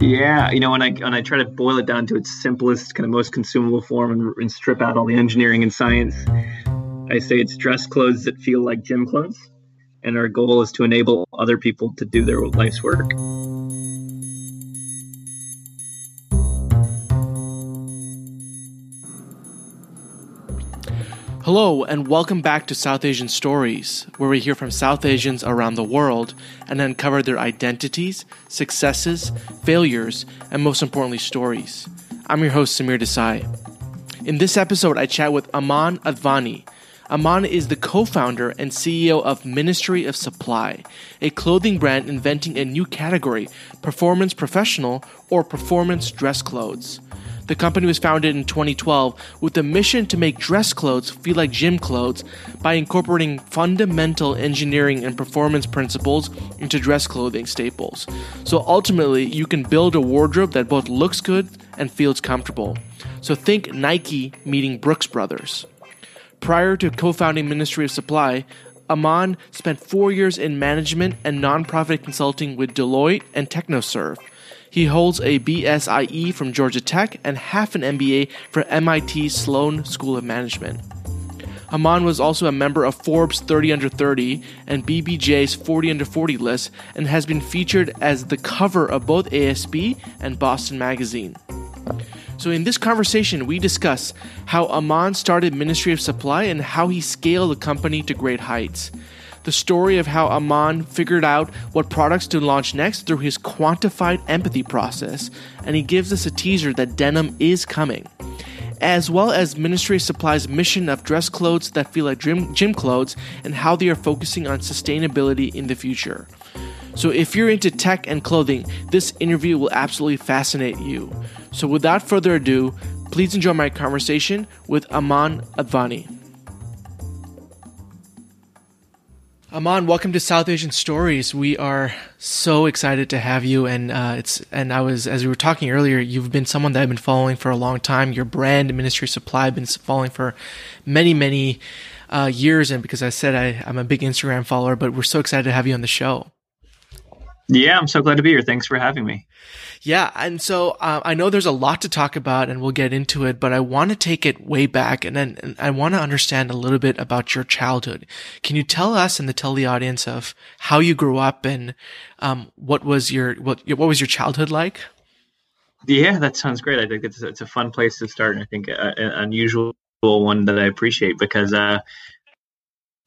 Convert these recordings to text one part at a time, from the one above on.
Yeah, you know, when I when I try to boil it down to its simplest, kind of most consumable form, and, and strip out all the engineering and science, I say it's dress clothes that feel like gym clothes, and our goal is to enable other people to do their life's work. Hello, and welcome back to South Asian Stories, where we hear from South Asians around the world and uncover their identities, successes, failures, and most importantly, stories. I'm your host, Samir Desai. In this episode, I chat with Aman Advani. Aman is the co founder and CEO of Ministry of Supply, a clothing brand inventing a new category performance professional or performance dress clothes. The company was founded in 2012 with the mission to make dress clothes feel like gym clothes by incorporating fundamental engineering and performance principles into dress clothing staples. So ultimately, you can build a wardrobe that both looks good and feels comfortable. So think Nike meeting Brooks Brothers. Prior to co founding Ministry of Supply, Aman spent four years in management and nonprofit consulting with Deloitte and TechnoServe. He holds a BSIE from Georgia Tech and half an MBA from MIT Sloan School of Management. Aman was also a member of Forbes 30 Under 30 and BBJ's 40 Under 40 list and has been featured as the cover of both ASB and Boston Magazine. So, in this conversation, we discuss how Aman started Ministry of Supply and how he scaled the company to great heights the story of how Aman figured out what products to launch next through his quantified empathy process, and he gives us a teaser that denim is coming. As well as Ministry Supply's mission of dress clothes that feel like gym, gym clothes and how they are focusing on sustainability in the future. So, if you're into tech and clothing, this interview will absolutely fascinate you. So, without further ado, please enjoy my conversation with Aman Advani. Aman, welcome to South Asian Stories. We are so excited to have you, and uh, it's and I was as we were talking earlier. You've been someone that I've been following for a long time. Your brand, Ministry Supply, I've been following for many, many uh, years, and because I said I, I'm a big Instagram follower, but we're so excited to have you on the show. Yeah, I'm so glad to be here. Thanks for having me. Yeah, and so uh, I know there's a lot to talk about, and we'll get into it. But I want to take it way back, and then and I want to understand a little bit about your childhood. Can you tell us and to tell the audience of how you grew up and um, what was your what what was your childhood like? Yeah, that sounds great. I think it's it's a fun place to start, and I think an unusual one that I appreciate because uh,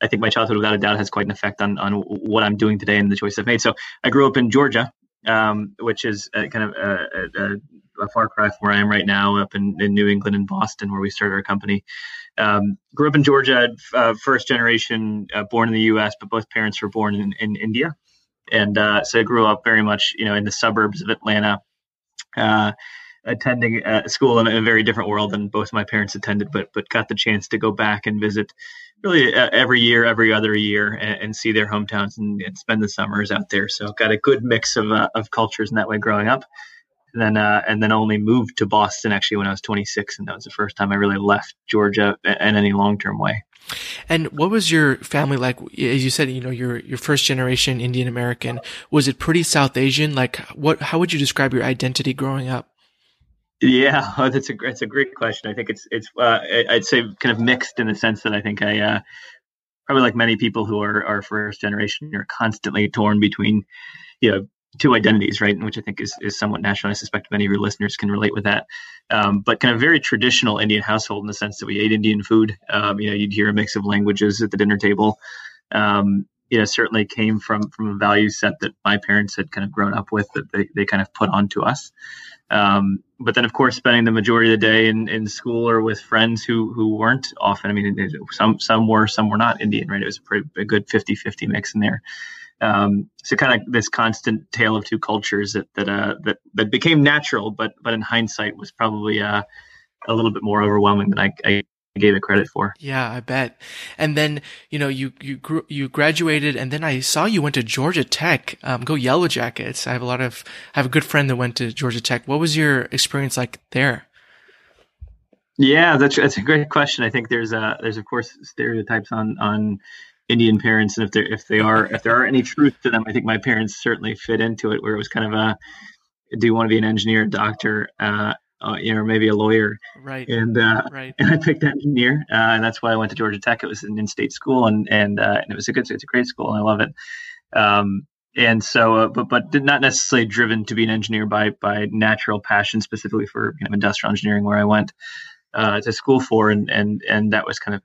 I think my childhood, without a doubt, has quite an effect on on what I'm doing today and the choice I've made. So I grew up in Georgia, um, which is a, kind of a, a, a, far cry from where I am right now, up in, in, New England and Boston, where we started our company. Um, grew up in Georgia, uh, first generation, uh, born in the U.S., but both parents were born in, in India, and uh, so I grew up very much, you know, in the suburbs of Atlanta. Uh, attending school in a very different world than both my parents attended, but but got the chance to go back and visit really uh, every year, every other year, and, and see their hometowns and, and, spend the summers out there. So got a good mix of uh, of cultures in that way growing up. And then uh, and then only moved to Boston actually when I was 26, and that was the first time I really left Georgia in any long term way. And what was your family like? As you said, you know, you're your first generation Indian American. Was it pretty South Asian? Like, what? How would you describe your identity growing up? Yeah, that's a that's a great question. I think it's it's uh, I'd say kind of mixed in the sense that I think I uh, probably like many people who are are first generation are constantly torn between you know two identities, right? Which I think is is somewhat natural. I suspect many of your listeners can relate with that. Um, but kind of very traditional Indian household in the sense that we ate Indian food. Um, you know, you'd hear a mix of languages at the dinner table. Um, you know, certainly came from from a value set that my parents had kind of grown up with that they, they kind of put onto us. Um, but then, of course, spending the majority of the day in, in school or with friends who who weren't often. I mean, some some were, some were not Indian, right? It was a, pretty, a good 50-50 mix in there. Um, so kind of this constant tale of two cultures that that uh, that that became natural, but but in hindsight was probably uh, a little bit more overwhelming than I, I gave it credit for. Yeah, I bet. And then you know you you grew, you graduated, and then I saw you went to Georgia Tech. Um, go Yellow Jackets! I have a lot of I have a good friend that went to Georgia Tech. What was your experience like there? Yeah, that's that's a great question. I think there's a there's of course stereotypes on on Indian parents, and if there if they are if there are any truth to them, I think my parents certainly fit into it. Where it was kind of a do you want to be an engineer, a doctor, uh, uh, you know, maybe a lawyer. Right. And uh, right. and I picked engineer, uh, and that's why I went to Georgia Tech. It was an in-state school, and and uh, and it was a good, it's a great school, and I love it. Um, and so, uh, but but not necessarily driven to be an engineer by by natural passion, specifically for you know, industrial engineering, where I went. Uh, to school for, and and and that was kind of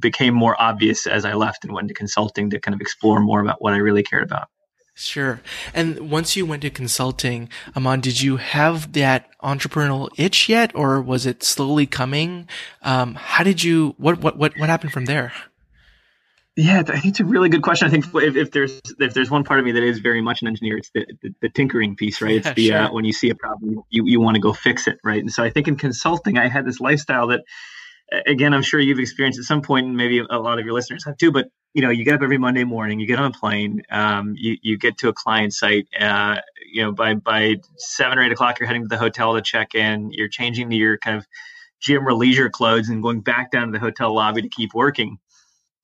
became more obvious as I left and went into consulting to kind of explore more about what I really cared about. Sure. And once you went to consulting, Aman, did you have that entrepreneurial itch yet, or was it slowly coming? Um, how did you? What what what what happened from there? Yeah, I think it's a really good question. I think if, if, there's if there's one part of me that is very much an engineer, it's the, the, the tinkering piece, right? It's the uh, sure. uh, when you see a problem, you you want to go fix it, right? And so I think in consulting, I had this lifestyle that, again, I'm sure you've experienced at some point, and maybe a lot of your listeners have too. But you know, you get up every Monday morning, you get on a plane, um, you, you get to a client site, uh, you know, by, by seven or eight o'clock, you're heading to the hotel to check in, you're changing to your kind of gym or leisure clothes and going back down to the hotel lobby to keep working.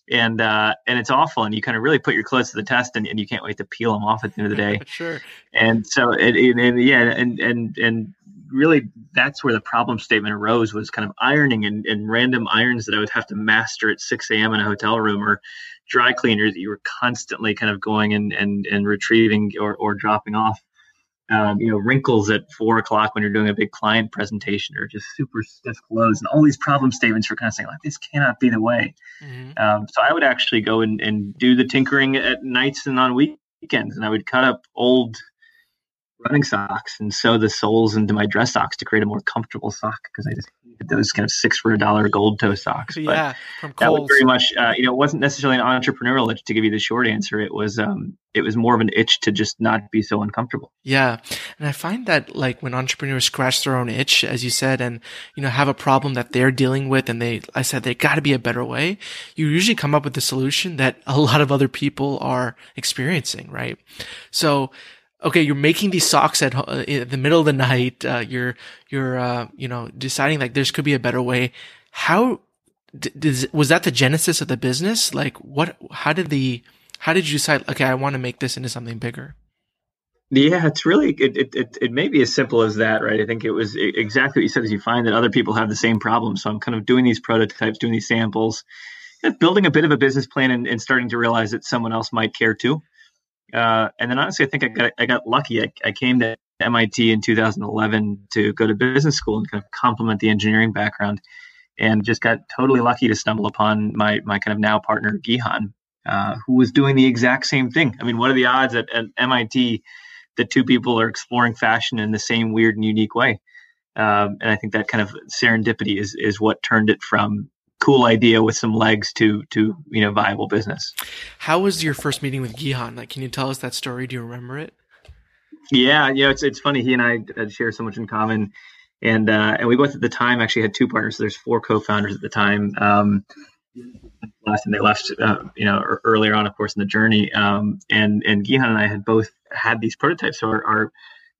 And, uh, and it's awful. And you kind of really put your clothes to the test and, and you can't wait to peel them off at the end of the day. sure. And so, it, it, and yeah, and, and, and really that's where the problem statement arose was kind of ironing and, and random irons that I would have to master at 6 a.m. in a hotel room or dry cleaners that you were constantly kind of going and and, and retrieving or, or dropping off. Um, you know, wrinkles at four o'clock when you're doing a big client presentation or just super stiff clothes and all these problem statements were kind of saying like, this cannot be the way. Mm-hmm. Um, so I would actually go and, and do the tinkering at nights and on weekends and I would cut up old running socks and sew the soles into my dress socks to create a more comfortable sock because I just needed those kind of six for a dollar gold toe socks. But yeah, from that was very much, uh, you know, it wasn't necessarily an entrepreneurial itch to give you the short answer. It was, um, it was more of an itch to just not be so uncomfortable. Yeah, and I find that like when entrepreneurs scratch their own itch, as you said, and you know have a problem that they're dealing with, and they, I said, there got to be a better way. You usually come up with the solution that a lot of other people are experiencing, right? So okay, you're making these socks at uh, in the middle of the night. Uh, you're you're uh, you know deciding like there could be a better way. How did, was that the genesis of the business? Like what? How did the how did you decide? Okay, I want to make this into something bigger. Yeah, it's really it, it, it, it may be as simple as that, right? I think it was exactly what you said. Is you find that other people have the same problem, so I'm kind of doing these prototypes, doing these samples, building a bit of a business plan, and, and starting to realize that someone else might care too. Uh, and then honestly, I think I got I got lucky. I, I came to MIT in 2011 to go to business school and kind of complement the engineering background, and just got totally lucky to stumble upon my my kind of now partner Gihan, uh, who was doing the exact same thing. I mean, what are the odds at, at MIT that two people are exploring fashion in the same weird and unique way? Um, and I think that kind of serendipity is is what turned it from cool idea with some legs to to you know viable business. How was your first meeting with Gihan? Like, can you tell us that story? Do you remember it? Yeah, you know, it's it's funny. He and I share so much in common, and uh, and we both at the time actually had two partners. So there's four co-founders at the time. Um, last and they left, uh, you know, earlier on, of course, in the journey. Um, and and Gihan and I had both had these prototypes. So our, our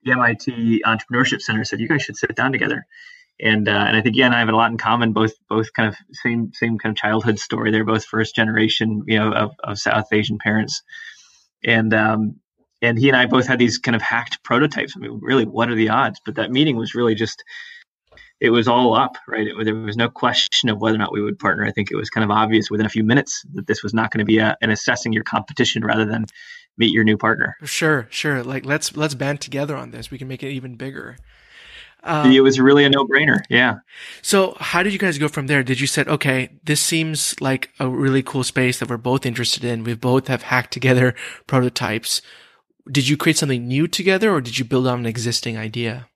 the MIT Entrepreneurship Center said, you guys should sit down together and uh, and I think yeah, and I have a lot in common. Both both kind of same same kind of childhood story. They're both first generation, you know, of, of South Asian parents, and um, and he and I both had these kind of hacked prototypes. I mean, really, what are the odds? But that meeting was really just it was all up, right? It, there was no question of whether or not we would partner. I think it was kind of obvious within a few minutes that this was not going to be a, an assessing your competition rather than meet your new partner. Sure, sure. Like let's let's band together on this. We can make it even bigger. Um, it was really a no brainer. Yeah. So how did you guys go from there? Did you said, okay, this seems like a really cool space that we're both interested in. We both have hacked together prototypes. Did you create something new together or did you build on an existing idea?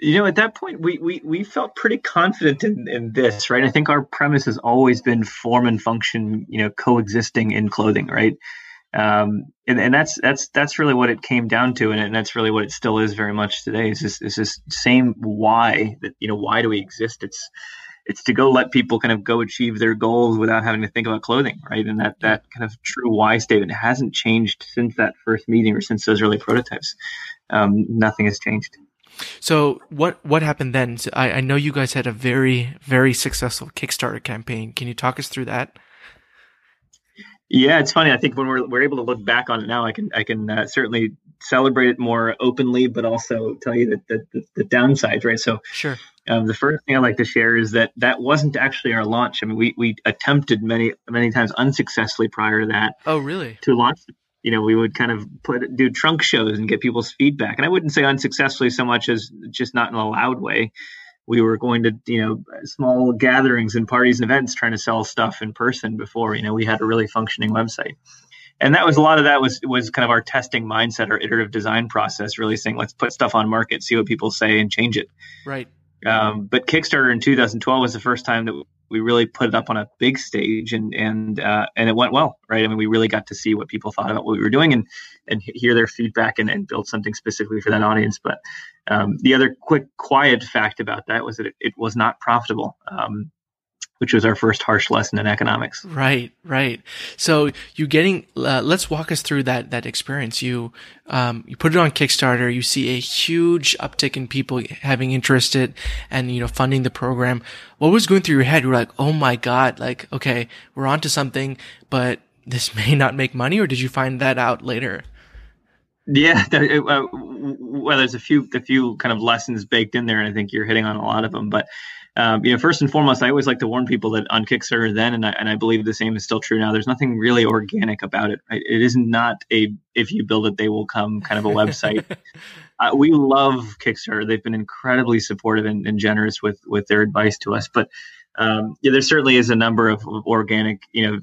You know, at that point, we, we, we felt pretty confident in, in this, right? I think our premise has always been form and function, you know, coexisting in clothing, right? Um, and, and that's that's that's really what it came down to, and, and that's really what it still is very much today. Is this is this same why that you know why do we exist? It's it's to go let people kind of go achieve their goals without having to think about clothing, right? And that that kind of true why statement hasn't changed since that first meeting or since those early prototypes. Um, nothing has changed. So what what happened then? So I, I know you guys had a very very successful Kickstarter campaign. Can you talk us through that? Yeah, it's funny. I think when we're we're able to look back on it now, I can I can uh, certainly celebrate it more openly, but also tell you that the, the, the downsides, right? So, sure. Um, the first thing I like to share is that that wasn't actually our launch. I mean, we we attempted many many times unsuccessfully prior to that. Oh, really? To launch, you know, we would kind of put do trunk shows and get people's feedback, and I wouldn't say unsuccessfully so much as just not in a loud way. We were going to, you know, small gatherings and parties and events trying to sell stuff in person before, you know, we had a really functioning website and that was a lot of that was was kind of our testing mindset, our iterative design process, really saying let's put stuff on market, see what people say, and change it. Right. Um, but Kickstarter in 2012 was the first time that we really put it up on a big stage, and and uh, and it went well, right? I mean, we really got to see what people thought about what we were doing, and and hear their feedback, and, and build something specifically for that audience. But um, the other quick, quiet fact about that was that it, it was not profitable. Um, which was our first harsh lesson in economics. Right, right. So you getting, uh, let's walk us through that, that experience. You, um, you put it on Kickstarter, you see a huge uptick in people having interested and, you know, funding the program. What was going through your head? You were like, oh my God, like, okay, we're onto something, but this may not make money, or did you find that out later? Yeah, uh, well, there's a few a few kind of lessons baked in there, and I think you're hitting on a lot of them. But um, you know, first and foremost, I always like to warn people that on Kickstarter then, and I, and I believe the same is still true now. There's nothing really organic about it. Right? It is not a if you build it, they will come kind of a website. uh, we love Kickstarter. They've been incredibly supportive and, and generous with with their advice to us. But um, yeah, there certainly is a number of, organic, you know,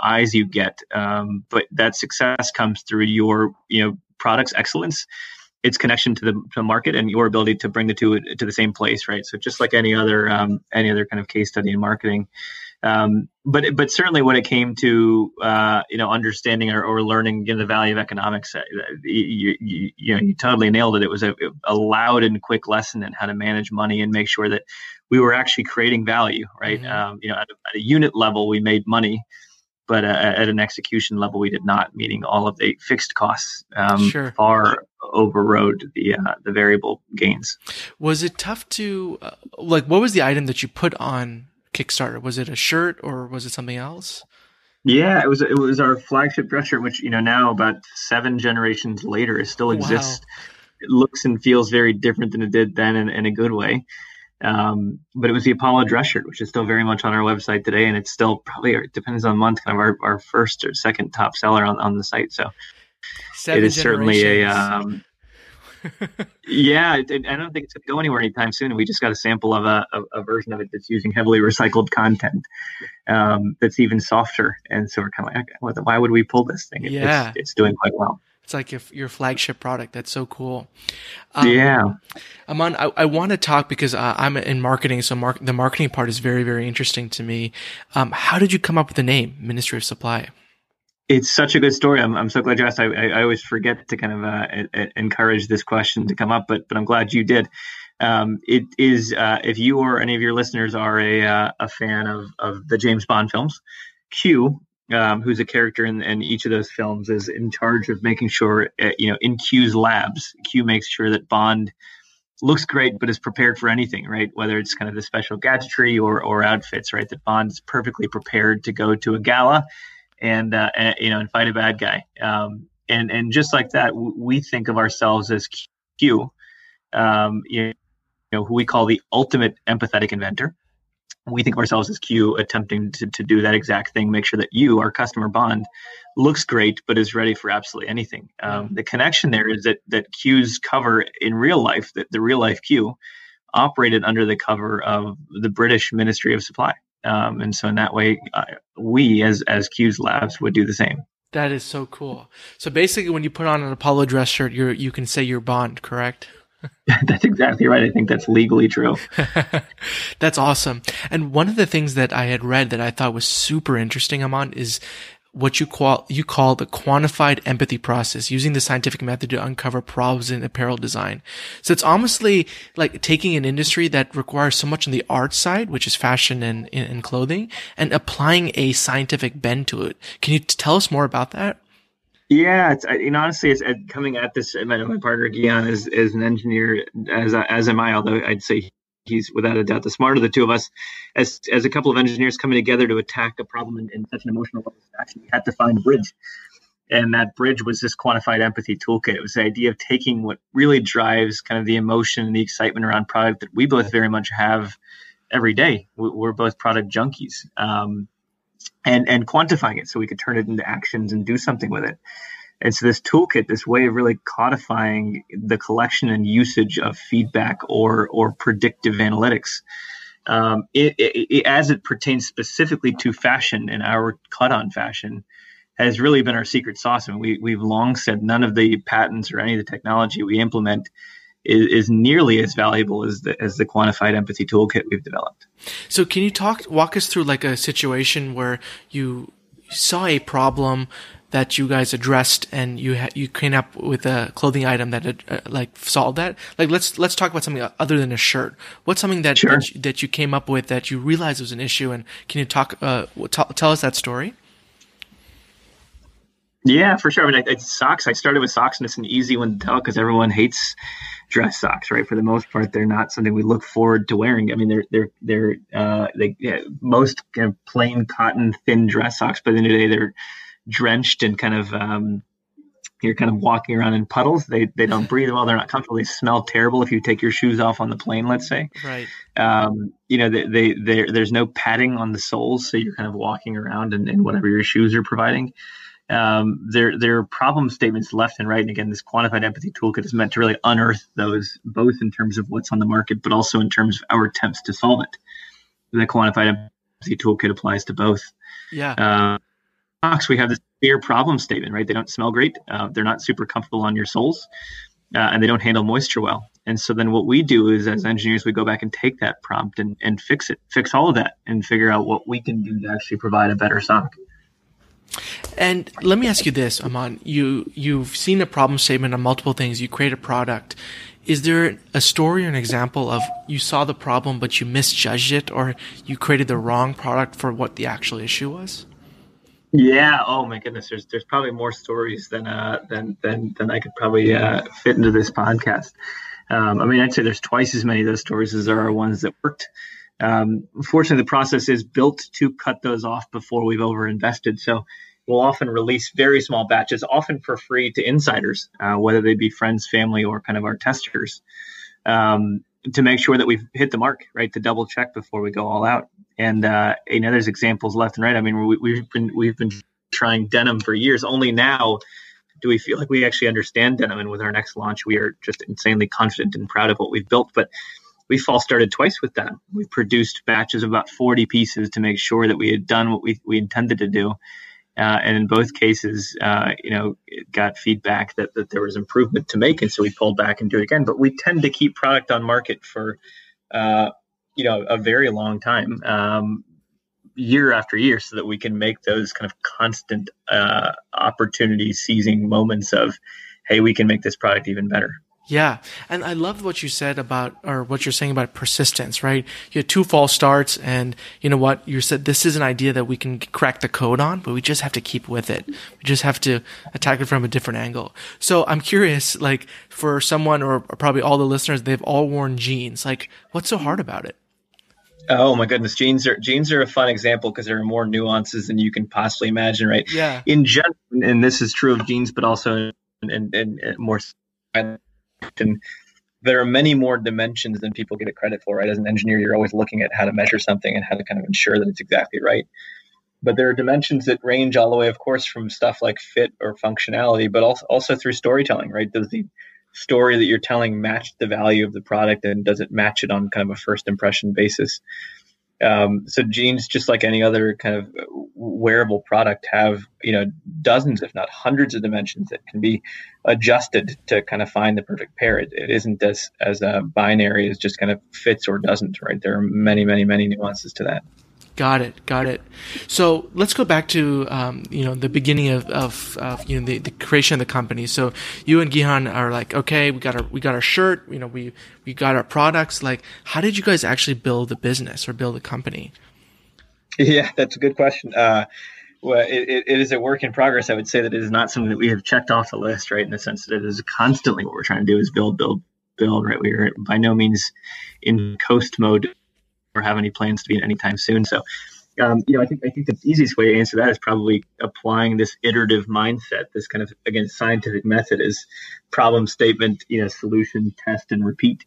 eyes you get. Um, but that success comes through your you know product's excellence its connection to the, to the market and your ability to bring the two to the same place, right? So just like any other um, any other kind of case study in marketing, um, but but certainly when it came to uh, you know understanding or, or learning you know, the value of economics, uh, you, you, you, know you totally nailed it. It was a, a loud and quick lesson in how to manage money and make sure that we were actually creating value, right? Mm-hmm. Um, you know, at a, at a unit level, we made money but uh, at an execution level, we did not, meaning all of the fixed costs um, sure. far overrode the uh, the variable gains. Was it tough to uh, like? What was the item that you put on Kickstarter? Was it a shirt or was it something else? Yeah, it was it was our flagship dress shirt, which you know now about seven generations later, it still exists. Wow. It looks and feels very different than it did then, in, in a good way. Um, but it was the Apollo dress shirt, which is still very much on our website today, and it's still probably it depends on the month, kind of our, our first or second top seller on, on the site. So Seven it is certainly a um, yeah. I don't think it's going to go anywhere anytime soon. We just got a sample of a, a, a version of it that's using heavily recycled content um, that's even softer, and so we're kind of like, why would we pull this thing? It, yeah, it's, it's doing quite well. It's like if your flagship product. That's so cool. Um, yeah. Aman, I, I want to talk because uh, I'm in marketing. So mark, the marketing part is very, very interesting to me. Um, how did you come up with the name Ministry of Supply? It's such a good story. I'm, I'm so glad you asked. I, I, I always forget to kind of uh, encourage this question to come up, but but I'm glad you did. Um, it is uh, if you or any of your listeners are a uh, a fan of of the James Bond films, Q um, who's a character in, in, each of those films, is in charge of making sure, uh, you know, in Q's labs, Q makes sure that Bond looks great, but is prepared for anything, right? Whether it's kind of the special gadgetry or, or outfits, right? That Bond is perfectly prepared to go to a gala and, uh, and you know, and fight a bad guy. Um, and, and just like that, we think of ourselves as Q, um, you know, who we call the ultimate empathetic inventor we think of ourselves as Q attempting to, to do that exact thing, make sure that you, our customer bond, looks great but is ready for absolutely anything. Um, the connection there is that that Q's cover in real life, that the real life Q, operated under the cover of the British Ministry of Supply, um, and so in that way, uh, we as as Q's labs would do the same. That is so cool. So basically, when you put on an Apollo dress shirt, you you can say you're Bond, correct? that's exactly right. I think that's legally true. that's awesome. And one of the things that I had read that I thought was super interesting, Aman, is what you call you call the quantified empathy process using the scientific method to uncover problems in apparel design. So it's almost like taking an industry that requires so much on the art side, which is fashion and, and clothing, and applying a scientific bend to it. Can you tell us more about that? Yeah, it's know honestly, it's uh, coming at this. My, my partner Gihan is is an engineer, as as am I. Although I'd say he's without a doubt the smarter of the two of us. As as a couple of engineers coming together to attack a problem in, in such an emotional level we had to find a bridge. And that bridge was this quantified empathy toolkit. It was the idea of taking what really drives kind of the emotion and the excitement around product that we both very much have every day. We're both product junkies. Um, and, and quantifying it so we could turn it into actions and do something with it. And so this toolkit, this way of really codifying the collection and usage of feedback or or predictive analytics, um, it, it, it, as it pertains specifically to fashion and our cut on fashion, has really been our secret sauce. And we we've long said none of the patents or any of the technology we implement is, is nearly as valuable as the as the quantified empathy toolkit we've developed. So, can you talk walk us through like a situation where you saw a problem that you guys addressed and you ha- you came up with a clothing item that uh, like solved that? Like let's let's talk about something other than a shirt. What's something that sure. that, you, that, you, came up with that you realized was an issue and can you talk uh, t- tell us that story? Yeah for sure. I mean I, I, socks i started with socks and it's an easy one to tell because everyone hates dress socks right? For the most part they're not something we look forward to wearing. I mean they're they're they're uh they yeah, most kind of plain cotton thin dress socks but the end of the day they're drenched and kind of um, you're kind of walking around in puddles. They they don't breathe well. They're not comfortable. They smell terrible if you take your shoes off on the plane. Let's say. Right. Um, you know, they, they, they there's no padding on the soles, so you're kind of walking around in, in whatever your shoes are providing. Um, there there are problem statements left and right. And again, this quantified empathy toolkit is meant to really unearth those, both in terms of what's on the market, but also in terms of our attempts to solve it. The quantified empathy toolkit applies to both. Yeah. Uh, we have this clear problem statement, right? They don't smell great. Uh, they're not super comfortable on your soles, uh, and they don't handle moisture well. And so then what we do is, as engineers, we go back and take that prompt and, and fix it, fix all of that, and figure out what we can do to actually provide a better sock. And let me ask you this, Aman. You you've seen a problem statement on multiple things. You create a product. Is there a story or an example of you saw the problem but you misjudged it, or you created the wrong product for what the actual issue was? Yeah. Oh my goodness. There's there's probably more stories than uh than than than I could probably uh, fit into this podcast. Um, I mean, I'd say there's twice as many of those stories as there are ones that worked. Um, fortunately, the process is built to cut those off before we've overinvested. So we'll often release very small batches, often for free to insiders, uh, whether they be friends, family, or kind of our testers. Um, to make sure that we've hit the mark, right? To double check before we go all out. And uh, you know, there's examples left and right. I mean, we, have been we've been trying denim for years. Only now do we feel like we actually understand denim. And with our next launch, we are just insanely confident and proud of what we've built. But we false started twice with denim. We produced batches of about 40 pieces to make sure that we had done what we, we intended to do. Uh, and in both cases, uh, you know, got feedback that, that there was improvement to make, and so we pulled back and do it again. But we tend to keep product on market for, uh, you know, a very long time, um, year after year, so that we can make those kind of constant uh, opportunity seizing moments of, hey, we can make this product even better. Yeah. And I loved what you said about, or what you're saying about persistence, right? You had two false starts and you know what? You said this is an idea that we can crack the code on, but we just have to keep with it. We just have to attack it from a different angle. So I'm curious, like for someone or probably all the listeners, they've all worn jeans. Like what's so hard about it? Oh my goodness, jeans are jeans are a fun example because there are more nuances than you can possibly imagine, right? Yeah. In general, and this is true of jeans, but also in, in more and there are many more dimensions than people get credit for right? As an engineer you're always looking at how to measure something and how to kind of ensure that it's exactly right. But there are dimensions that range all the way of course from stuff like fit or functionality but also, also through storytelling right? Does the story that you're telling match the value of the product and does it match it on kind of a first impression basis um, so jeans, just like any other kind of wearable product, have you know dozens, if not hundreds, of dimensions that can be adjusted to kind of find the perfect pair. It, it isn't as as a binary as just kind of fits or doesn't. Right? There are many, many, many nuances to that. Got it. Got it. So let's go back to um, you know the beginning of, of, of, you know the, the creation of the company. So you and Gihan are like, okay, we got our we got our shirt. You know, we we got our products. Like, how did you guys actually build the business or build a company? Yeah, that's a good question. Uh, well, it, it is a work in progress. I would say that it is not something that we have checked off the list, right? In the sense that it is constantly what we're trying to do is build, build, build. Right? We are by no means in coast mode or have any plans to be in anytime soon. So um, you know, I think I think the easiest way to answer that is probably applying this iterative mindset. This kind of again scientific method is problem statement, you know, solution, test, and repeat.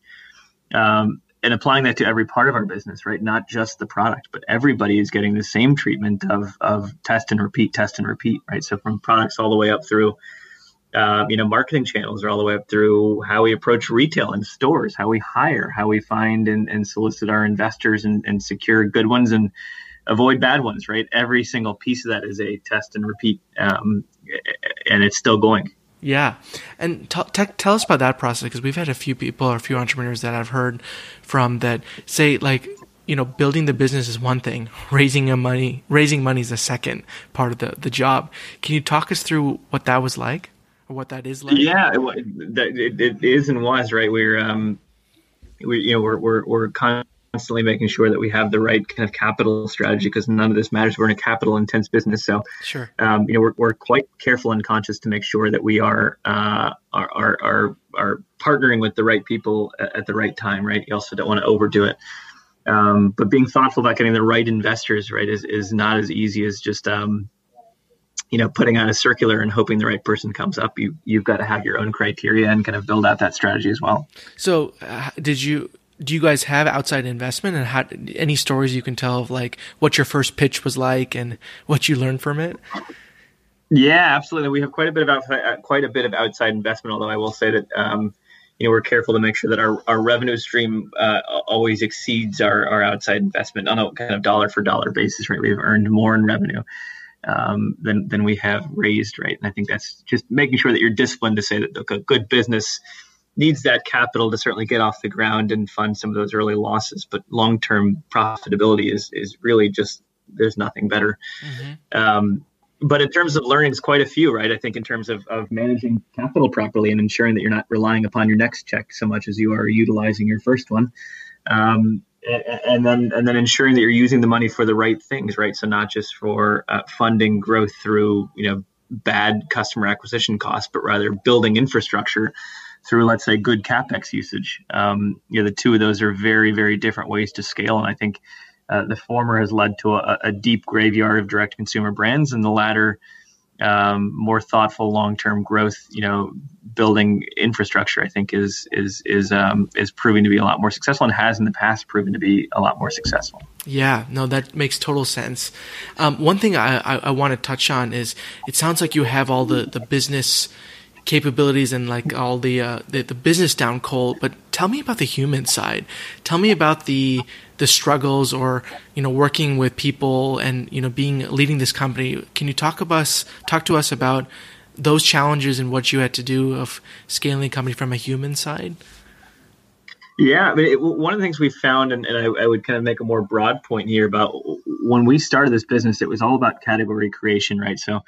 Um, and applying that to every part of our business, right? Not just the product, but everybody is getting the same treatment of of test and repeat, test and repeat, right? So from products all the way up through uh, you know, marketing channels are all the way up through how we approach retail and stores, how we hire, how we find and, and solicit our investors and, and secure good ones and avoid bad ones, right? Every single piece of that is a test and repeat, um, and it's still going. Yeah, and t- t- tell us about that process because we've had a few people or a few entrepreneurs that I've heard from that say like you know building the business is one thing, raising a money raising money is a second part of the the job. Can you talk us through what that was like? Or what that is like? Yeah, it, it, it is and was right. We're um, we you know we're we're we're constantly making sure that we have the right kind of capital strategy because none of this matters. We're in a capital intense business, so sure. Um, you know we're we're quite careful and conscious to make sure that we are uh are are are, are partnering with the right people at, at the right time. Right. You also don't want to overdo it. Um, but being thoughtful about getting the right investors right is, is not as easy as just um, you know putting out a circular and hoping the right person comes up you you've got to have your own criteria and kind of build out that strategy as well. So uh, did you do you guys have outside investment and how, any stories you can tell of like what your first pitch was like and what you learned from it? Yeah absolutely. We have quite a bit of outside, uh, quite a bit of outside investment although i will say that um, you know we're careful to make sure that our, our revenue stream uh, always exceeds our, our outside investment on a kind of dollar for dollar basis right? We've earned more in revenue um, than than we have raised, right? And I think that's just making sure that you're disciplined to say that a good business needs that capital to certainly get off the ground and fund some of those early losses. But long term profitability is is really just there's nothing better. Mm-hmm. Um, but in terms of learnings, quite a few, right? I think in terms of, of managing capital properly and ensuring that you're not relying upon your next check so much as you are utilizing your first one. Um, and then and then ensuring that you're using the money for the right things, right? So not just for uh, funding growth through you know bad customer acquisition costs, but rather building infrastructure through let's say good capex usage. Um, you know, the two of those are very very different ways to scale, and I think uh, the former has led to a, a deep graveyard of direct consumer brands, and the latter um, more thoughtful long-term growth you know building infrastructure i think is is is um, is proving to be a lot more successful and has in the past proven to be a lot more successful. Yeah no that makes total sense. Um, one thing I, I, I want to touch on is it sounds like you have all the the business capabilities and like all the, uh, the, the business down cold but tell me about the human side. Tell me about the the struggles or you know working with people and you know being leading this company. Can you talk about us talk to us about those challenges and what you had to do of scaling the company from a human side? Yeah I mean, it, one of the things we found and, and I, I, would kind of make a more broad point here about when we started this business it was all about category creation right? So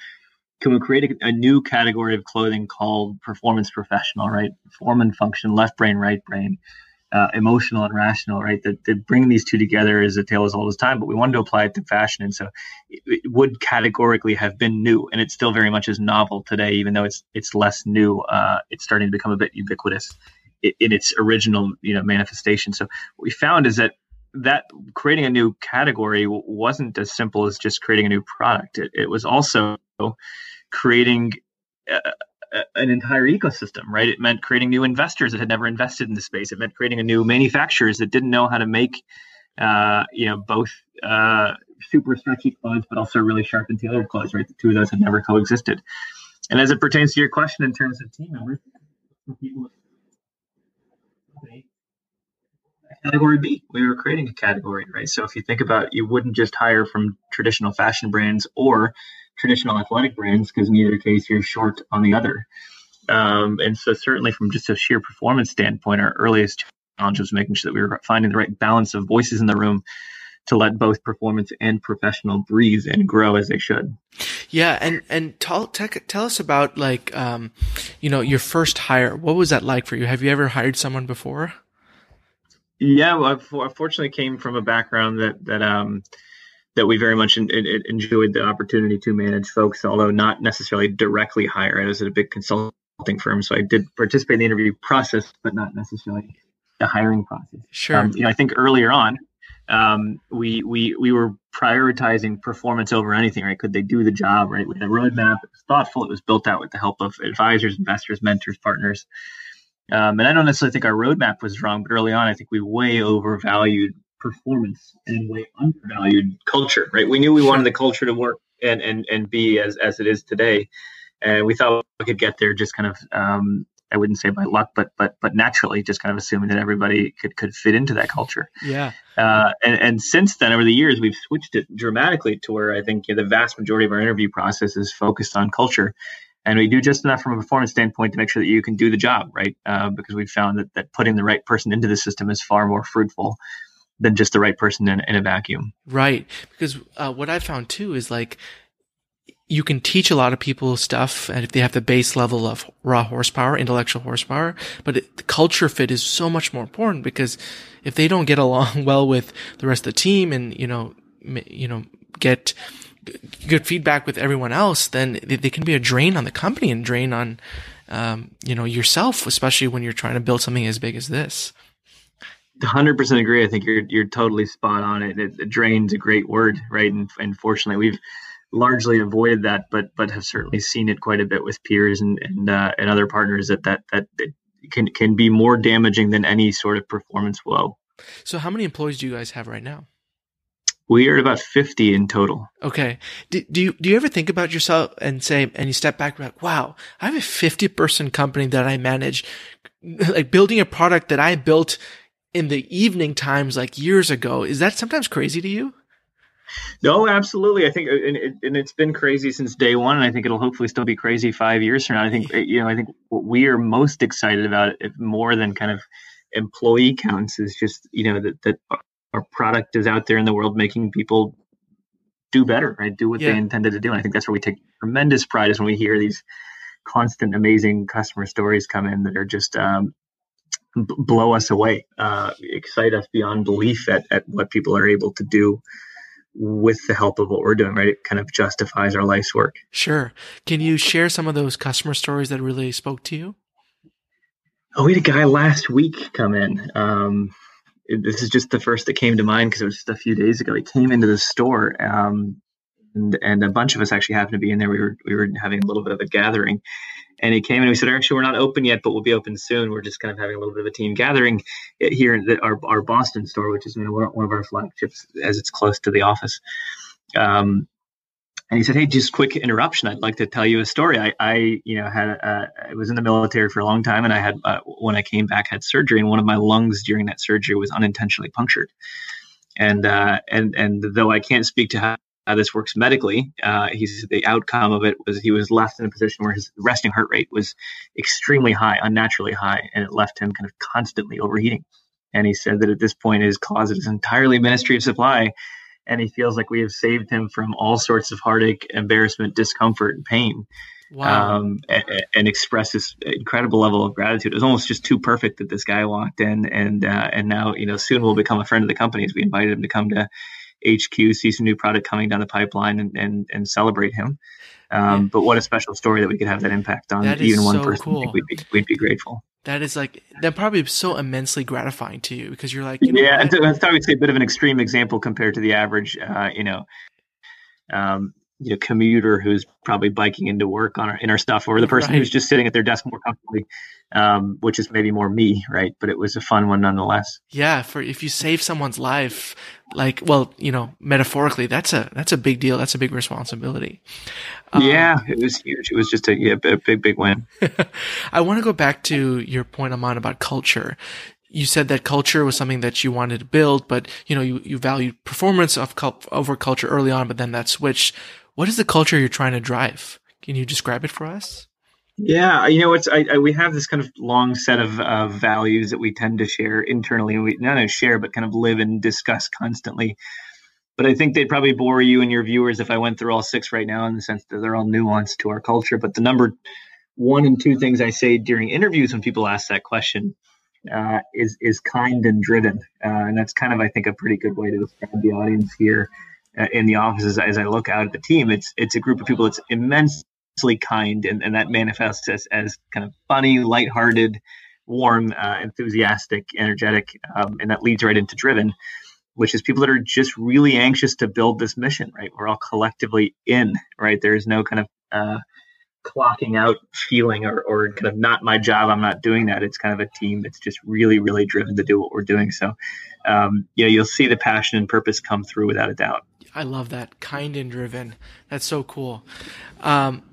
can we create a, a new category of clothing called performance professional right? Form and function left brain right brain uh, emotional and rational, right? That, that bringing these two together is a tale as old as time, but we wanted to apply it to fashion. And so it, it, would categorically have been new, and it still very much is novel today, even though it's it's less new. Uh, it's starting to become a bit ubiquitous in, in its original, you know, manifestation. So what we found is that that creating a new category wasn't as simple as just creating a new product. It, it was also creating an entire ecosystem, right? It meant creating new investors that had never invested in the space. It meant creating a new manufacturers that didn't know how to make, uh, you know, both uh, super stretchy clothes, but also really sharp and tailored clothes, right? The two of those had never coexisted. And as it pertains to your question in terms of team members, people, category B, we were creating a category, right? So if you think about, you wouldn't just hire from traditional fashion brands or traditional athletic brands because in either case you're short on the other. Um, and so certainly from just a sheer performance standpoint, our earliest challenge was making sure that we were finding the right balance of voices in the room to let both performance and professional breathe and grow as they should. Yeah, and and tell tell us about like um, you know your first hire. What was that like for you? Have you ever hired someone before? Yeah, well, I fortunately came from a background that that um, that we very much in, in, enjoyed the opportunity to manage folks, although not necessarily directly hire. I was at a big consulting firm, so I did participate in the interview process, but not necessarily the hiring process. Sure. Um, you know, I think earlier on, um, we we we were prioritizing performance over anything. Right? Could they do the job? Right? We had a roadmap. It was thoughtful. It was built out with the help of advisors, investors, mentors, partners. Um, and I don't necessarily think our roadmap was wrong, but early on, I think we way overvalued performance and way undervalued culture. Right? We knew we wanted the culture to work and and and be as as it is today, and we thought we could get there just kind of um, I wouldn't say by luck, but but but naturally, just kind of assuming that everybody could could fit into that culture. Yeah. Uh, and and since then, over the years, we've switched it dramatically to where I think you know, the vast majority of our interview process is focused on culture, and we do just enough from a performance standpoint to make sure that you can do the job, right? Uh, because we've found that that putting the right person into the system is far more fruitful than just the right person in, in a vacuum. Right. Because uh, what I found too is like you can teach a lot of people stuff and if they have the base level of raw horsepower, intellectual horsepower, but it, the culture fit is so much more important because if they don't get along well with the rest of the team and, you know, you know, get good feedback with everyone else, then they, they can be a drain on the company and drain on, um, you know, yourself, especially when you're trying to build something as big as this. 100% agree. I think you're you're totally spot on. It, it, it drain's a great word, right? And, and fortunately, we've largely avoided that, but but have certainly seen it quite a bit with peers and and, uh, and other partners that that that can can be more damaging than any sort of performance blow. So, how many employees do you guys have right now? We are at about fifty in total. Okay. Do, do you do you ever think about yourself and say, and you step back, like, wow, I have a fifty person company that I manage, like building a product that I built in the evening times, like years ago. Is that sometimes crazy to you? No, absolutely. I think, and, it, and it's been crazy since day one, and I think it'll hopefully still be crazy five years from now. I think, you know, I think what we are most excited about, it more than kind of employee counts, is just you know that that our product is out there in the world making people do better, right? Do what yeah. they intended to do. And I think that's where we take tremendous pride is when we hear these constant, amazing customer stories come in that are just um, b- blow us away, uh, excite us beyond belief at, at what people are able to do with the help of what we're doing, right? It kind of justifies our life's work. Sure. Can you share some of those customer stories that really spoke to you? Oh, we had a guy last week come in. Um, it, this is just the first that came to mind because it was just a few days ago. He came into the store, um, and and a bunch of us actually happened to be in there. We were we were having a little bit of a gathering, and he came and we said, actually, we're not open yet, but we'll be open soon. We're just kind of having a little bit of a team gathering here in our, our Boston store, which is you know, one of our flagships as it's close to the office. Um, and he said, "Hey, just quick interruption. I'd like to tell you a story. I, I you know, had uh, I was in the military for a long time, and I had uh, when I came back had surgery, and one of my lungs during that surgery was unintentionally punctured. And uh, and and though I can't speak to how uh, this works medically. Uh, he's the outcome of it was he was left in a position where his resting heart rate was extremely high, unnaturally high, and it left him kind of constantly overheating. And he said that at this point his closet is entirely Ministry of Supply, and he feels like we have saved him from all sorts of heartache, embarrassment, discomfort, and pain. Wow. Um, and, and express this incredible level of gratitude. It was almost just too perfect that this guy walked in, and uh, and now you know soon will become a friend of the company as we invited him to come to HQ, see some new product coming down the pipeline, and and, and celebrate him. Um, yeah. But what a special story that we could have that impact on that even one so person. Cool. we'd be we'd be grateful. That is like that probably so immensely gratifying to you because you're like you know, yeah. That's obviously a bit of an extreme example compared to the average, uh, you know, um, you know commuter who's probably biking into work on our in our stuff, or the person right. who's just sitting at their desk more comfortably, um, which is maybe more me, right? But it was a fun one nonetheless. Yeah, for if you save someone's life, like well, you know, metaphorically, that's a that's a big deal. That's a big responsibility. Um, yeah, it was huge. It was just a, yeah, a big big win. I want to go back to your point, Aman, about culture you said that culture was something that you wanted to build, but you know you, you valued performance of over culture early on, but then that switched. What is the culture you're trying to drive? Can you describe it for us? Yeah, you know, it's I, I, we have this kind of long set of uh, values that we tend to share internally, and we not only share but kind of live and discuss constantly. But I think they'd probably bore you and your viewers if I went through all six right now, in the sense that they're all nuanced to our culture. But the number one and two things I say during interviews when people ask that question uh, is is kind and driven, uh, and that's kind of I think a pretty good way to describe the audience here in the offices as I look out at the team. It's it's a group of people that's immensely kind, and, and that manifests as, as kind of funny, lighthearted, warm, uh, enthusiastic, energetic, um, and that leads right into driven. which is people that are just really anxious to build this mission, right? We're all collectively in, right? There is no kind of uh, clocking out feeling or, or kind of not my job, I'm not doing that. It's kind of a team that's just really, really driven to do what we're doing. So, um, know, you'll see the passion and purpose come through without a doubt. I love that. Kind and driven. That's so cool. Um,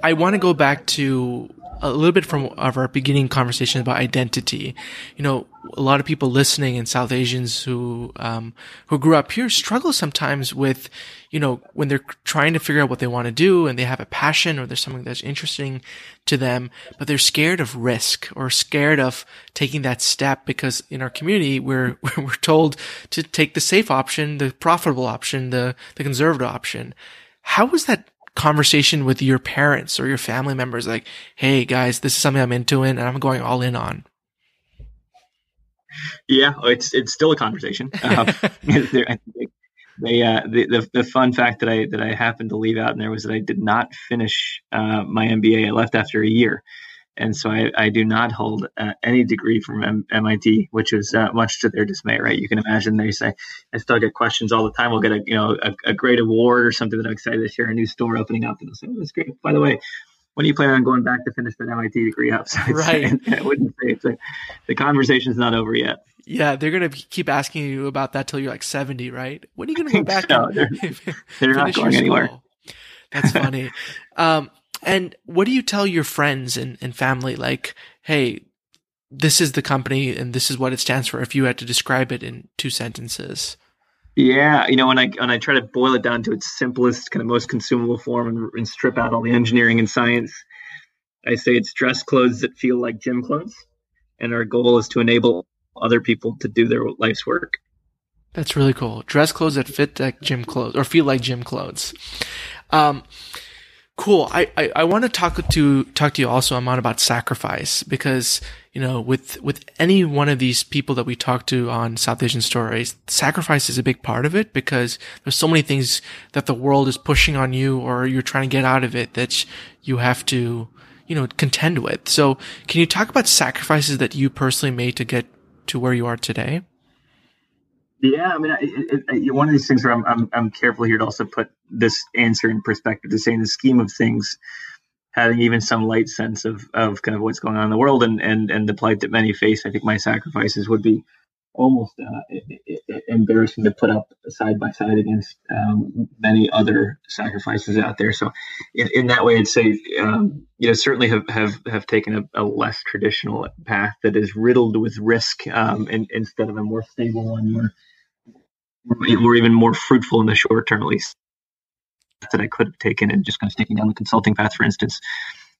I want to go back to a little bit from of our beginning conversation about identity. You know, a lot of people listening in South Asians who um, who grew up here struggle sometimes with, you know, when they're trying to figure out what they want to do and they have a passion or there's something that's interesting to them, but they're scared of risk or scared of taking that step because in our community we're we're told to take the safe option, the profitable option, the the conservative option. How was that conversation with your parents or your family members like, hey guys, this is something I'm into and I'm going all in on? Yeah, it's it's still a conversation. Um, they, uh, the, the, the fun fact that I that I happened to leave out in there was that I did not finish uh, my MBA. I left after a year, and so I, I do not hold uh, any degree from M- MIT, which is uh, much to their dismay. Right? You can imagine they say I still get questions all the time. We'll get a you know a, a great award or something that I'm excited to share a new store opening up, and they'll say, "Oh, that's great." By the way, when do you plan on going back to finish that MIT degree up? So right. I wouldn't say it's a, the conversation's not over yet. Yeah, they're gonna keep asking you about that till you're like 70, right? When are you gonna go back? So. They're, they're not going anywhere. That's funny. um, and what do you tell your friends and, and family? Like, hey, this is the company and this is what it stands for. If you had to describe it in two sentences. Yeah, you know, when I when I try to boil it down to its simplest, kind of most consumable form, and, and strip out all the engineering and science, I say it's dress clothes that feel like gym clothes, and our goal is to enable other people to do their life's work. That's really cool. Dress clothes that fit like gym clothes or feel like gym clothes. Um, Cool. I, I, I want to talk to talk to you also, Aman, about sacrifice because you know with with any one of these people that we talk to on South Asian Stories, sacrifice is a big part of it because there's so many things that the world is pushing on you or you're trying to get out of it that you have to you know contend with. So, can you talk about sacrifices that you personally made to get to where you are today? Yeah, I mean, it, it, one of these things where I'm, I'm, I'm careful here to also put this answer in perspective to say, in the scheme of things, having even some light sense of, of kind of what's going on in the world and, and, and the plight that many face, I think my sacrifices would be almost uh, embarrassing to put up side by side against um, many other sacrifices out there. So, in, in that way, I'd say um, you know certainly have have, have taken a, a, less traditional path that is riddled with risk um, instead of a more stable one, more or even more fruitful in the short term, at least, that I could have taken and just kind of sticking down the consulting path, for instance.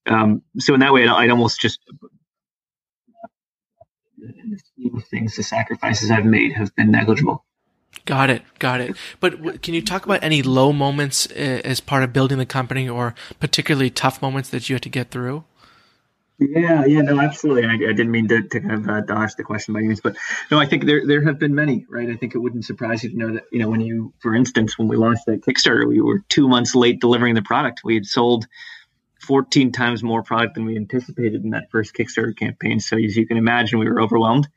Um, so in that way, I'd almost just in the scheme of things, the sacrifices I've made have been negligible. Got it, got it. But w- can you talk about any low moments uh, as part of building the company, or particularly tough moments that you had to get through? Yeah, yeah, no, absolutely. I, I didn't mean to, to kind of uh, dodge the question by any means, but no, I think there there have been many, right? I think it wouldn't surprise you to know that you know when you, for instance, when we launched that Kickstarter, we were two months late delivering the product. We had sold 14 times more product than we anticipated in that first Kickstarter campaign. So as you can imagine, we were overwhelmed.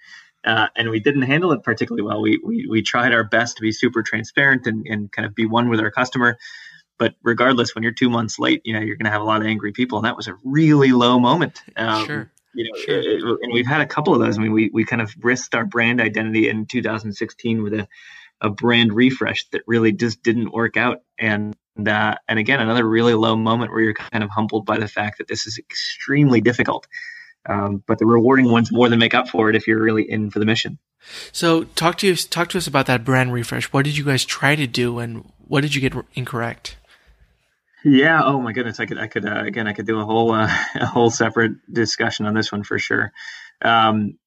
Uh, and we didn't handle it particularly well. We, we, we tried our best to be super transparent and, and kind of be one with our customer, but regardless, when you're two months late, you know, you're going to have a lot of angry people. And that was a really low moment. Um, sure. You know, sure. It, it, and we've had a couple of those. I mean, we, we kind of risked our brand identity in 2016 with a, a brand refresh that really just didn't work out. And, uh, and again, another really low moment where you're kind of humbled by the fact that this is extremely difficult. Um, but the rewarding ones more than make up for it if you're really in for the mission. So talk to you, talk to us about that brand refresh. What did you guys try to do, and what did you get incorrect? Yeah. Oh my goodness. I could. I could. Uh, again, I could do a whole uh, a whole separate discussion on this one for sure. Um,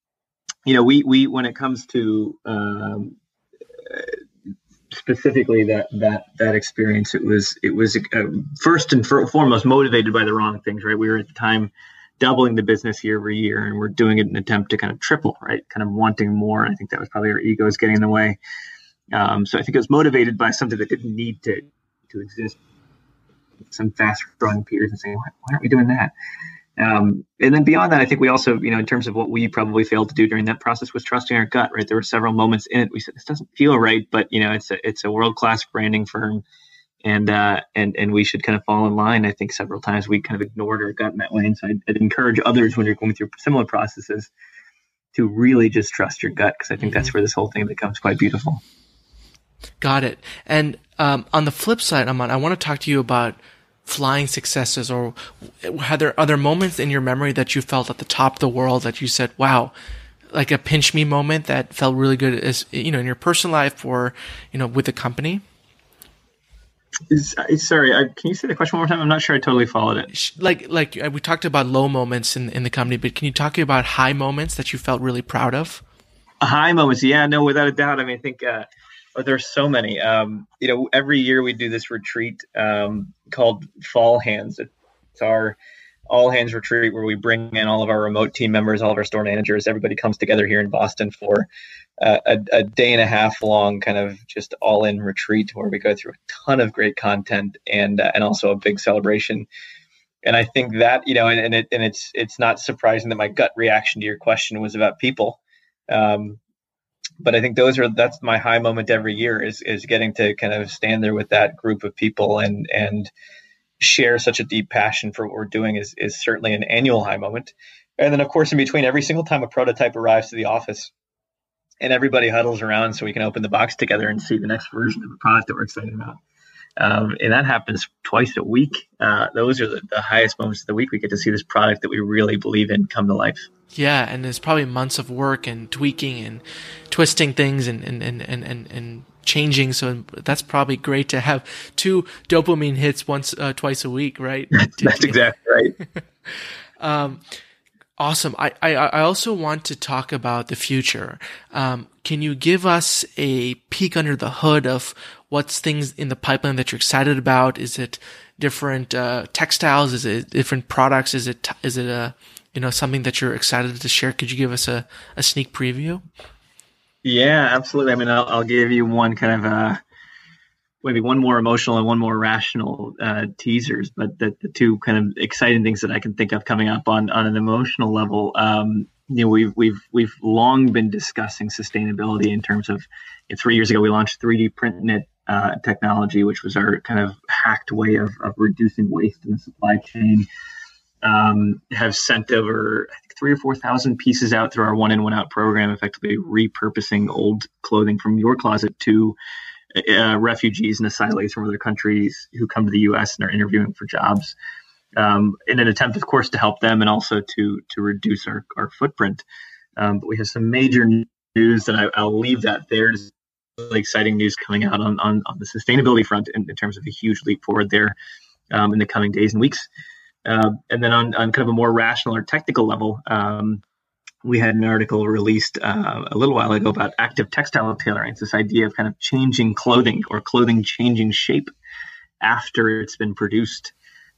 you know, we we when it comes to um, specifically that that that experience, it was it was uh, first and foremost motivated by the wrong things. Right. We were at the time doubling the business year over year, and we're doing it in an attempt to kind of triple. Right. Kind of wanting more. I think that was probably our egos getting in the way. Um, so I think it was motivated by something that didn't need to to exist some fast growing peers and saying, why, why, aren't we doing that? Um, and then beyond that, I think we also, you know, in terms of what we probably failed to do during that process was trusting our gut. Right, there were several moments in it we said this doesn't feel right, but you know, it's a it's a world class branding firm, and uh, and and we should kind of fall in line. I think several times we kind of ignored our gut in that way, and so I'd, I'd encourage others when you're going through similar processes to really just trust your gut because I think mm-hmm. that's where this whole thing becomes quite beautiful. Got it. And um, on the flip side, Aman, I want to talk to you about flying successes or had there other moments in your memory that you felt at the top of the world that you said, wow, like a pinch me moment that felt really good as, you know, in your personal life or, you know, with the company? Is, sorry, I, can you say the question one more time? I'm not sure I totally followed it. Like, like uh, we talked about low moments in in the company, but can you talk about high moments that you felt really proud of? High moments, yeah, no, without a doubt. I mean, I think uh, oh, there's so many. Um, you know, every year we do this retreat um, called Fall Hands. It's our all hands retreat where we bring in all of our remote team members, all of our store managers. Everybody comes together here in Boston for uh, a, a, day and a half long kind of just all in retreat where we go through a ton of great content and uh, and also a big celebration. And I think that you know, and, and it and it's it's not surprising that my gut reaction to your question was about people. Um, but I think those are that's my high moment every year is is getting to kind of stand there with that group of people and and share such a deep passion for what we're doing is is certainly an annual high moment. And then of course in between every single time a prototype arrives to the office and everybody huddles around so we can open the box together and see the next version of the product that we're excited about. Um, and that happens twice a week. Uh, those are the, the highest moments of the week. We get to see this product that we really believe in come to life. Yeah, and it's probably months of work and tweaking and twisting things and and and and, and, and changing. So that's probably great to have two dopamine hits once, uh, twice a week, right? that's exactly right. um, awesome. I, I, I also want to talk about the future. Um, can you give us a peek under the hood of what's things in the pipeline that you're excited about? Is it different uh, textiles? Is it different products? Is it is it a you know something that you're excited to share? Could you give us a, a sneak preview? Yeah, absolutely. I mean, I'll, I'll give you one kind of uh, maybe one more emotional and one more rational uh, teasers, but the, the two kind of exciting things that I can think of coming up on on an emotional level. Um, you know, we've we've we've long been discussing sustainability in terms of. You know, three years ago, we launched 3D print uh, technology, which was our kind of hacked way of, of reducing waste in the supply chain. Um, have sent over think three or four thousand pieces out through our one in one out program, effectively repurposing old clothing from your closet to uh, refugees and asylees from other countries who come to the U.S. and are interviewing for jobs. Um, in an attempt, of course, to help them and also to to reduce our, our footprint. Um, but we have some major news that I, will leave that there really exciting news coming out on, on, on the sustainability front in, in, terms of a huge leap forward there um, in the coming days and weeks. Uh, and then on, on kind of a more rational or technical level, um, we had an article released uh, a little while ago about active textile tailoring. It's this idea of kind of changing clothing or clothing changing shape after it's been produced.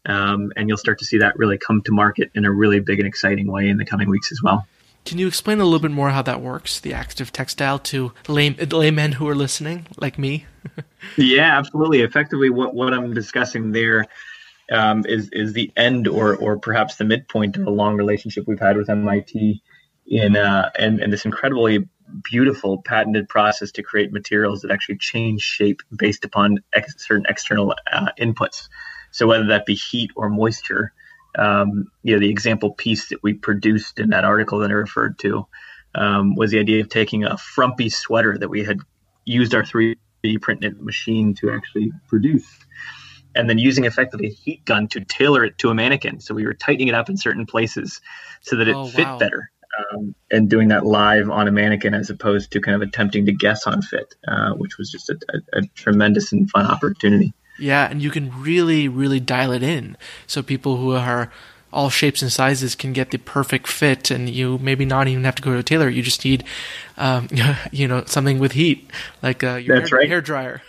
Um, and you'll start to see that really come to market in a really big and exciting way in the coming weeks as well. Can you explain a little bit more how that works, the active textile, to lay, laymen who are listening, like me? yeah, absolutely. Effectively, what, what I'm discussing there um, is is the end or or perhaps the midpoint of a long relationship we've had with MIT in uh, and, and this incredibly beautiful patented process to create materials that actually change shape based upon ex- certain external uh, inputs. So whether that be heat or moisture, um, you know, the example piece that we produced in that article that I referred to um, was the idea of taking a frumpy sweater that we had used our 3D printed machine to actually produce, and then using effectively a heat gun to tailor it to a mannequin. So we were tightening it up in certain places so that it oh, fit wow. better. Um, and doing that live on a mannequin as opposed to kind of attempting to guess on fit, uh, which was just a, a, a tremendous and fun opportunity. Yeah, and you can really, really dial it in. So people who are all shapes and sizes can get the perfect fit, and you maybe not even have to go to a tailor. You just need, um, you know, something with heat, like uh, your That's hair, right. hair dryer.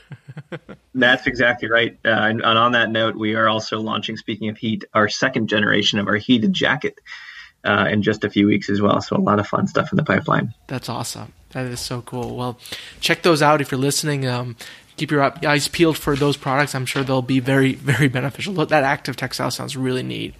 That's exactly right. Uh, and, and, on that note, we are also launching, speaking of heat, our second generation of our heated jacket uh, in just a few weeks as well. So a lot of fun stuff in the pipeline. That's awesome. That is so cool. Well, check those out if you're listening. Um, keep your eyes peeled for those products. I'm sure they'll be very, very beneficial. That active textile sounds really neat.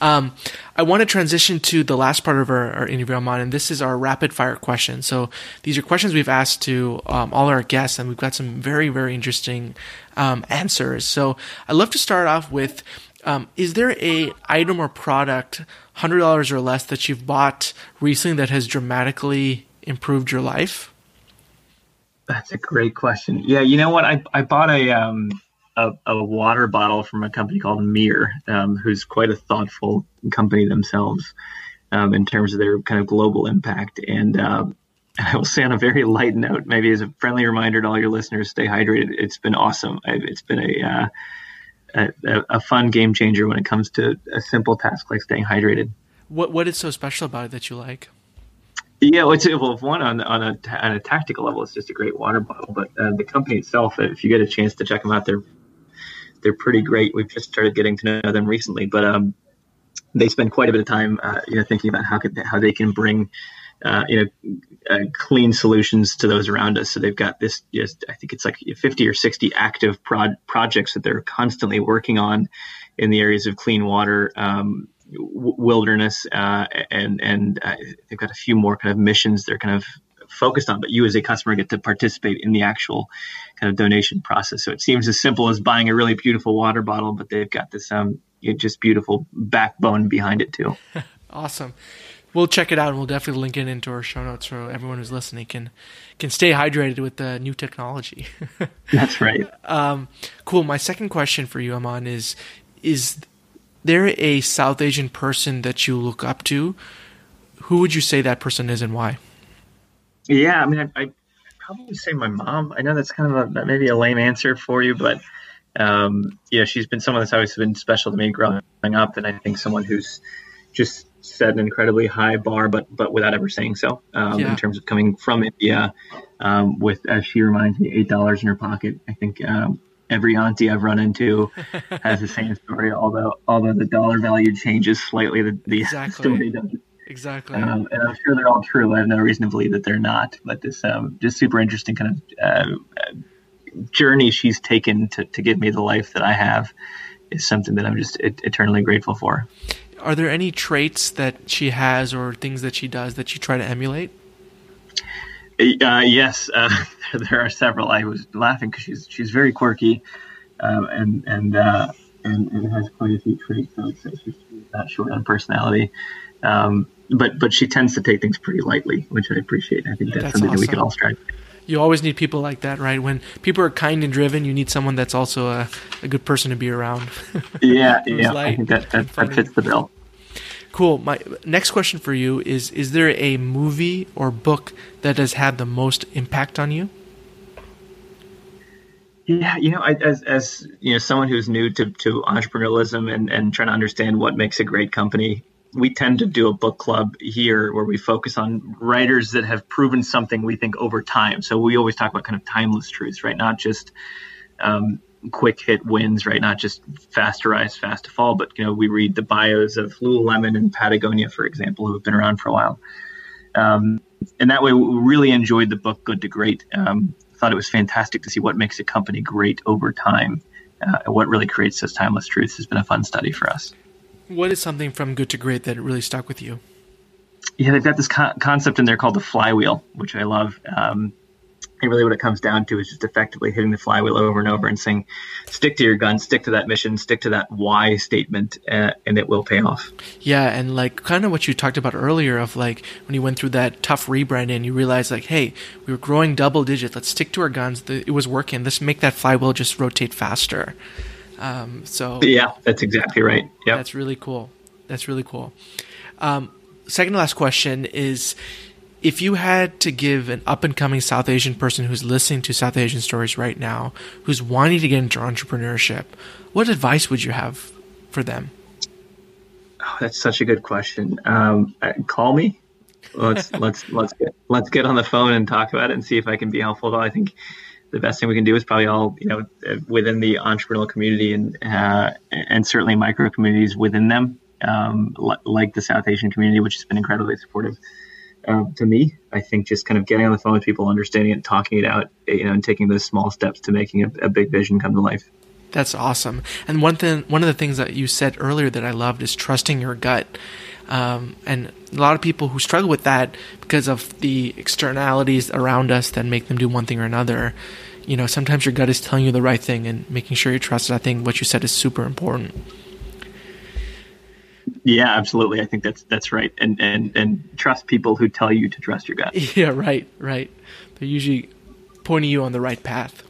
Um, I want to transition to the last part of our, our, interview, Aman, and this is our rapid fire question. So these are questions we've asked to um, all our guests, and we've got some very, very interesting um, answers. So I'd love to start off with: um, Is there a item or product, hundred dollars or less, that you've bought recently that has dramatically improved your life? That's a great question. Yeah, you know what? I I bought a um a, a water bottle from a company called MiiR, um, who's quite a thoughtful company themselves um, in terms of their kind of global impact. And uh, I will say on a very light note, maybe as a friendly reminder to all your listeners, stay hydrated. It's been awesome. It's been a uh, a, a, fun game changer when it comes to a simple task like staying hydrated. What what is so special about it that you like? Yeah, it's well, one on on a on a tactical level, it's just a great water bottle. But uh, the company itself, if you get a chance to check them out, they're they're pretty great. We've just started getting to know them recently, but um, they spend quite a bit of time, uh, you know, thinking about how could how they can bring, uh, you know, uh, clean solutions to those around us. So they've got this, just I think it's like 50 or 60 active prod- projects that they're constantly working on in the areas of clean water. Um, wilderness uh, and and uh, they've got a few more kind of missions they're kind of focused on, but you as a customer get to participate in the actual kind of donation process. So it seems as simple as buying a really beautiful water bottle, but they've got this um just beautiful backbone behind it too. awesome. We'll check it out and we'll definitely link it into our show notes so everyone who's listening can can stay hydrated with the new technology. That's right. Um, cool. My second question for you, Aman, is is there a South Asian person that you look up to? Who would you say that person is and why? Yeah, I mean, I, I probably say my mom. I know that's kind of a maybe a lame answer for you, but um, yeah, she's been someone that's always been special to me growing up, and I think someone who's just set an incredibly high bar, but but without ever saying so. Um, yeah. In terms of coming from India, um, with as she reminds me, eight dollars in her pocket. I think um, every auntie I've run into has the same story. Although although the dollar value changes slightly, the, the exactly. story doesn't. Exactly. Um, and I'm sure they're all true. I have no reason to believe that they're not. But this um, just super interesting kind of uh, journey she's taken to, to give me the life that I have is something that I'm just eternally grateful for. Are there any traits that she has or things that she does that you try to emulate? Uh, yes, uh, there are several. I was laughing because she's she's very quirky, um, and and, uh, and and has quite a few traits. I would say she's not short on personality. Um, but but she tends to take things pretty lightly, which I appreciate. I think that's, that's something awesome. that we can all strive. For. You always need people like that, right? When people are kind and driven, you need someone that's also a, a good person to be around. yeah, yeah, I think that, that, that fits the bill. Cool. My next question for you is: Is there a movie or book that has had the most impact on you? Yeah, you know, I, as as you know, someone who's new to to entrepreneurialism and and trying to understand what makes a great company, we tend to do a book club here where we focus on writers that have proven something we think over time. So we always talk about kind of timeless truths, right? Not just um, quick hit wins, right? Not just fast to rise, fast to fall, but you know we read the bios of Lululemon and Patagonia, for example, who have been around for a while. Um, and that way, we really enjoyed the book Good to Great. Um, thought it was fantastic to see what makes a company great over time. Uh, what really creates those timeless truths has been a fun study for us. What is something from Good to Great that really stuck with you? Yeah, they've got this co- concept in there called the flywheel, which I love. Um, and really, what it comes down to is just effectively hitting the flywheel over and over and saying, stick to your gun, stick to that mission, stick to that why statement, uh, and it will pay off. Yeah, and like kind of what you talked about earlier of like when you went through that tough rebrand and you realized, like, hey, we were growing double digits, let's stick to our guns. It was working. Let's make that flywheel just rotate faster. Um, so yeah, that's exactly right. Yeah, that's really cool. That's really cool. Um, second to last question is if you had to give an up and coming South Asian person who's listening to South Asian stories right now, who's wanting to get into entrepreneurship, what advice would you have for them? Oh, that's such a good question. Um, uh, call me. Let's let's let's get let's get on the phone and talk about it and see if I can be helpful. Though I think the best thing we can do is probably all you know within the entrepreneurial community and uh, and certainly micro communities within them, um, like the South Asian community, which has been incredibly supportive. Uh, to me, I think just kind of getting on the phone with people, understanding it, talking it out, you know, and taking those small steps to making a, a big vision come to life. That's awesome. And one thing, one of the things that you said earlier that I loved is trusting your gut. Um, and a lot of people who struggle with that because of the externalities around us that make them do one thing or another. You know, sometimes your gut is telling you the right thing and making sure you trust it. I think what you said is super important. Yeah, absolutely. I think that's that's right. And and and trust people who tell you to trust your gut. Yeah, right, right. They're usually pointing you on the right path.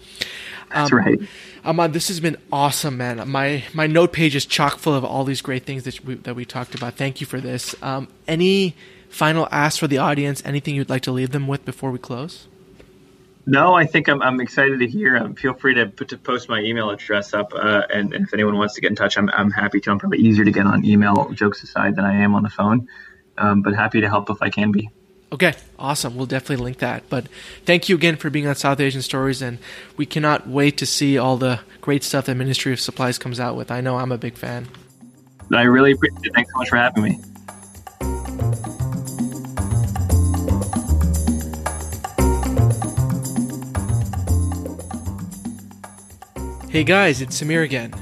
That's um, right. Aman, this has been awesome, man. My my note page is chock full of all these great things that we, that we talked about. Thank you for this. Um, any final ask for the audience? Anything you'd like to leave them with before we close? No, I think I'm, I'm excited to hear. Um, feel free to put to post my email address up, uh, and, and, if anyone wants to get in touch, I'm, I'm happy to. I'm probably easier to get on email, jokes aside, than I am on the phone. Um, but happy to help if I can be. Okay, awesome. We'll definitely link that. But thank you again for being on South Asian Stories, and we cannot wait to see all the great stuff that Ministry of Supplies comes out with. I know I'm a big fan. I really appreciate it. Thanks so much for having me. Hey guys, it's Samir again.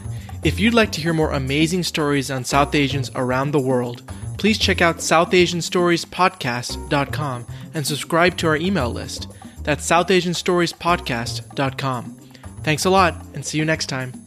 If you'd like to hear more amazing stories on South Asians around the world, please check out SouthAsianStoriesPodcast.com and subscribe to our email list. That's SouthAsianStoriesPodcast.com. Thanks a lot, and see you next time.